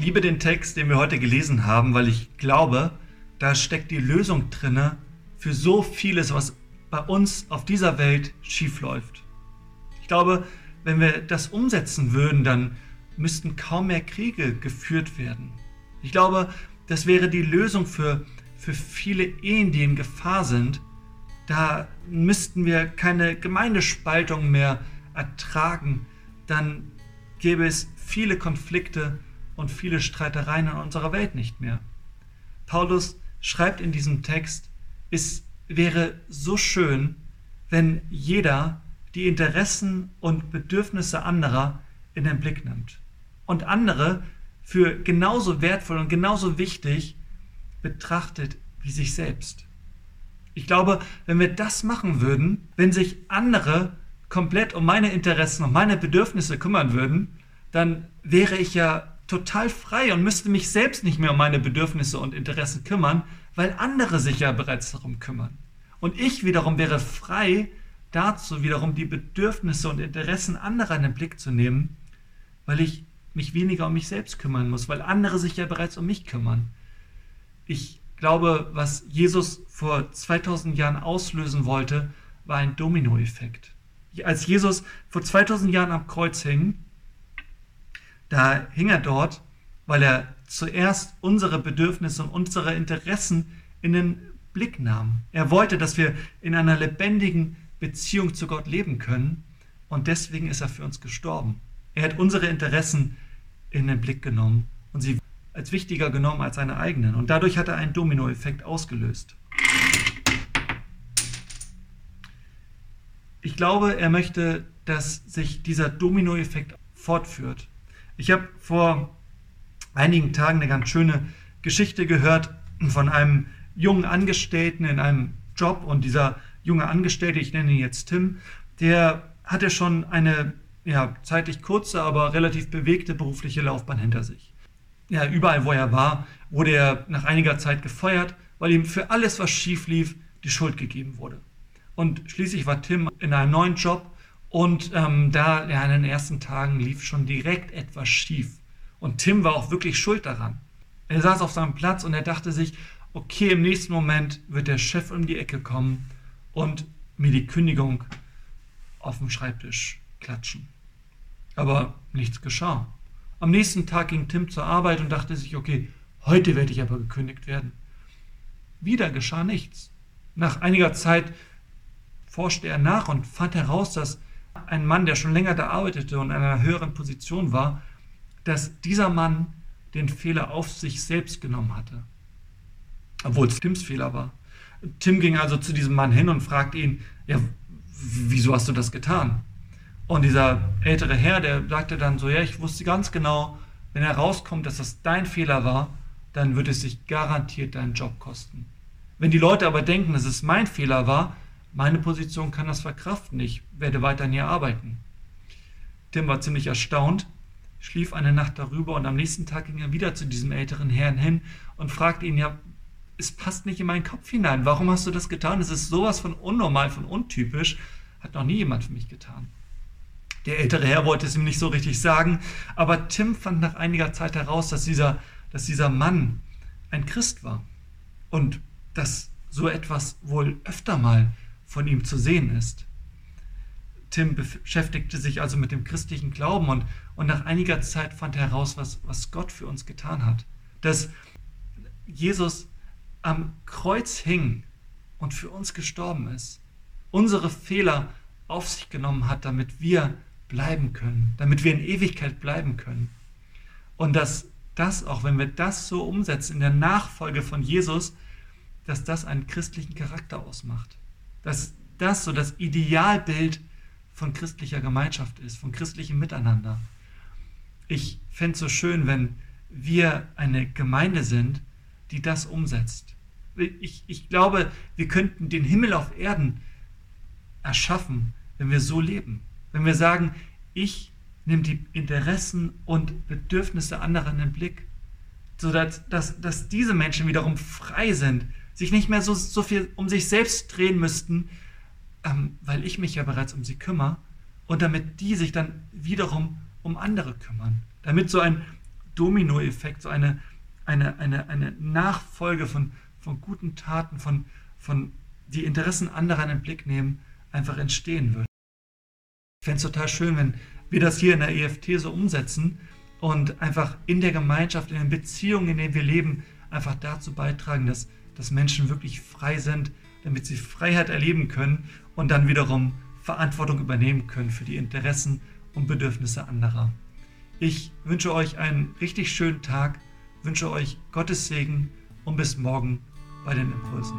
liebe den Text, den wir heute gelesen haben, weil ich glaube, da steckt die Lösung drinne für so vieles, was bei uns auf dieser Welt schiefläuft. Ich glaube, wenn wir das umsetzen würden, dann müssten kaum mehr Kriege geführt werden. Ich glaube, das wäre die Lösung für, für viele Ehen, die in Gefahr sind. Da müssten wir keine Gemeindespaltung mehr ertragen. Dann gäbe es viele Konflikte und viele Streitereien in unserer Welt nicht mehr. Paulus schreibt in diesem Text, es wäre so schön, wenn jeder die Interessen und Bedürfnisse anderer in den Blick nimmt und andere für genauso wertvoll und genauso wichtig betrachtet wie sich selbst. Ich glaube, wenn wir das machen würden, wenn sich andere komplett um meine Interessen und meine Bedürfnisse kümmern würden, dann wäre ich ja total frei und müsste mich selbst nicht mehr um meine Bedürfnisse und Interessen kümmern, weil andere sich ja bereits darum kümmern. Und ich wiederum wäre frei dazu, wiederum die Bedürfnisse und Interessen anderer in den Blick zu nehmen, weil ich mich weniger um mich selbst kümmern muss, weil andere sich ja bereits um mich kümmern. Ich glaube, was Jesus vor 2000 Jahren auslösen wollte, war ein Dominoeffekt. Als Jesus vor 2000 Jahren am Kreuz hing, da hing er dort, weil er zuerst unsere Bedürfnisse und unsere Interessen in den Blick nahm. Er wollte, dass wir in einer lebendigen Beziehung zu Gott leben können und deswegen ist er für uns gestorben. Er hat unsere Interessen in den Blick genommen und sie als wichtiger genommen als seine eigenen und dadurch hat er einen Dominoeffekt ausgelöst. Ich glaube, er möchte, dass sich dieser Dominoeffekt fortführt. Ich habe vor einigen Tagen eine ganz schöne Geschichte gehört von einem jungen Angestellten in einem Job und dieser junge Angestellte, ich nenne ihn jetzt Tim, der hatte schon eine ja, zeitlich kurze, aber relativ bewegte berufliche Laufbahn hinter sich. Ja, überall, wo er war, wurde er nach einiger Zeit gefeuert, weil ihm für alles, was schief lief, die Schuld gegeben wurde. Und schließlich war Tim in einem neuen Job und ähm, da ja, in den ersten Tagen lief schon direkt etwas schief. Und Tim war auch wirklich schuld daran. Er saß auf seinem Platz und er dachte sich, okay, im nächsten Moment wird der Chef um die Ecke kommen und mir die Kündigung auf dem Schreibtisch klatschen. Aber nichts geschah. Am nächsten Tag ging Tim zur Arbeit und dachte sich, okay, heute werde ich aber gekündigt werden. Wieder geschah nichts. Nach einiger Zeit forschte er nach und fand heraus, dass ein Mann, der schon länger da arbeitete und in einer höheren Position war, dass dieser Mann den Fehler auf sich selbst genommen hatte. Obwohl es Tims Fehler war. Tim ging also zu diesem Mann hin und fragte ihn, ja, wieso hast du das getan? Und dieser ältere Herr, der sagte dann so, ja, ich wusste ganz genau, wenn herauskommt, dass das dein Fehler war, dann wird es sich garantiert deinen Job kosten. Wenn die Leute aber denken, dass es mein Fehler war, meine Position kann das verkraften. Ich werde weiterhin hier arbeiten. Tim war ziemlich erstaunt, schlief eine Nacht darüber und am nächsten Tag ging er wieder zu diesem älteren Herrn hin und fragte ihn, ja, es passt nicht in meinen Kopf hinein. Warum hast du das getan? Es ist sowas von unnormal, von untypisch. Hat noch nie jemand für mich getan. Der ältere Herr wollte es ihm nicht so richtig sagen, aber Tim fand nach einiger Zeit heraus, dass dieser, dass dieser Mann ein Christ war und dass so etwas wohl öfter mal von ihm zu sehen ist. Tim beschäftigte sich also mit dem christlichen Glauben und, und nach einiger Zeit fand er heraus, was, was Gott für uns getan hat. Dass Jesus am Kreuz hing und für uns gestorben ist, unsere Fehler auf sich genommen hat, damit wir bleiben können, damit wir in Ewigkeit bleiben können. Und dass das, auch wenn wir das so umsetzen in der Nachfolge von Jesus, dass das einen christlichen Charakter ausmacht dass das so das Idealbild von christlicher Gemeinschaft ist, von christlichem Miteinander. Ich fände es so schön, wenn wir eine Gemeinde sind, die das umsetzt. Ich, ich glaube, wir könnten den Himmel auf Erden erschaffen, wenn wir so leben. Wenn wir sagen, ich nehme die Interessen und Bedürfnisse anderer in den Blick, sodass dass, dass diese Menschen wiederum frei sind, sich nicht mehr so, so viel um sich selbst drehen müssten, ähm, weil ich mich ja bereits um sie kümmere und damit die sich dann wiederum um andere kümmern. Damit so ein Dominoeffekt, so eine, eine, eine, eine Nachfolge von, von guten Taten, von, von die Interessen anderer in den Blick nehmen, einfach entstehen wird. Ich fände es total schön, wenn wir das hier in der EFT so umsetzen und einfach in der Gemeinschaft, in den Beziehungen, in denen wir leben, einfach dazu beitragen, dass, dass Menschen wirklich frei sind, damit sie Freiheit erleben können und dann wiederum Verantwortung übernehmen können für die Interessen und Bedürfnisse anderer. Ich wünsche euch einen richtig schönen Tag, wünsche euch Gottes Segen und bis morgen bei den Impulsen.